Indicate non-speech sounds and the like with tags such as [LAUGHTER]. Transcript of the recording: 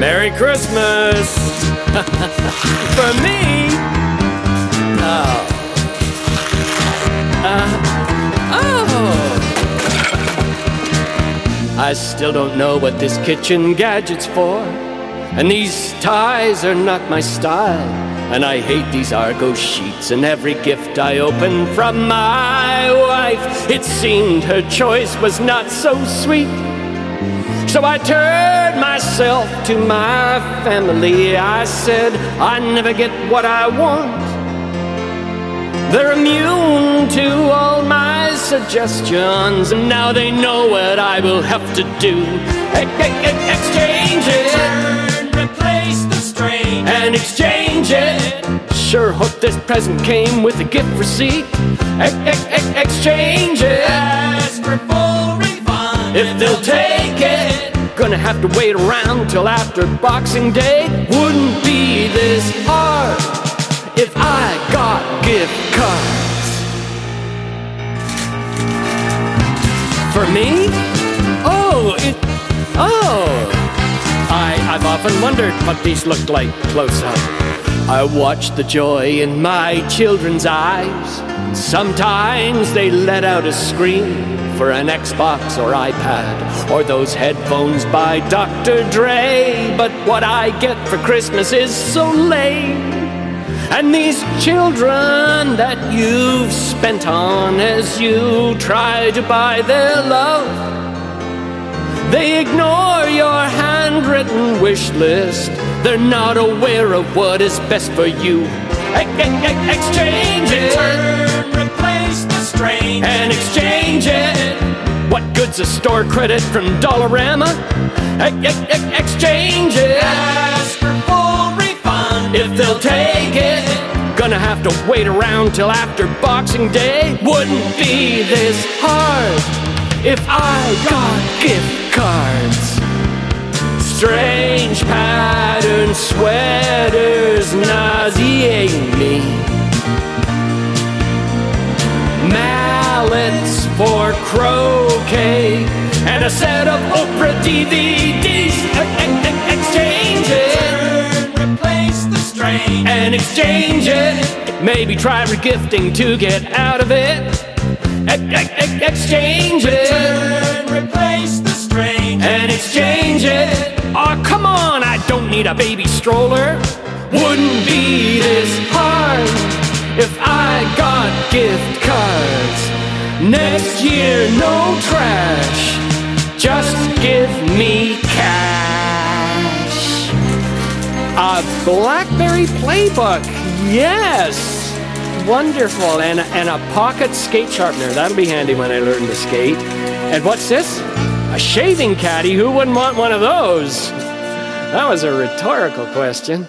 Merry Christmas! [LAUGHS] For me? Oh. Uh, oh. I still don't know what this kitchen gadget's for. And these ties are not my style. And I hate these Argo sheets and every gift I open from my wife. It seemed her choice was not so sweet. So I turned myself to my family. I said, I never get what I want. They're immune to all my suggestions, and now they know what I will have to do. Exchange it. Turn, replace the strain. And exchange it. Sure hope this present came with a gift receipt. Exchange it. Ask for full refund. If they'll take it. Gonna have to wait around till after Boxing Day. Wouldn't be this hard if I got gift cards. For me? Oh, it. Oh. I, I've often wondered what these looked like close up. I watched the joy in my children's eyes. Sometimes they let out a scream for an Xbox or iPad or those headphones by Dr. Dre. But what I get for Christmas is so lame. And these children that you've spent on as you try to buy their love, they ignore your handwritten wish list. They're not aware of what is best for you. Exchange it. Turn, replace the strain. And exchange. What good's a store credit from Dollarama? Exchange it. Ask for full refund. If they'll take it. Gonna have to wait around till after Boxing Day. Wouldn't be this hard if I got gift cards. Strange pattern sweaters nauseate me. A set of Oprah DVDs. Exchange it replace the strain. and exchange it. Maybe try regifting to get out of it. Exchange it replace the strain. and exchange it. Oh, come on, I don't need a baby stroller. Wouldn't be this hard if I got gift cards. Next year, no trash, just give me cash. A Blackberry Playbook, yes! Wonderful, and, and a pocket skate sharpener. That'll be handy when I learn to skate. And what's this? A shaving caddy? Who wouldn't want one of those? That was a rhetorical question.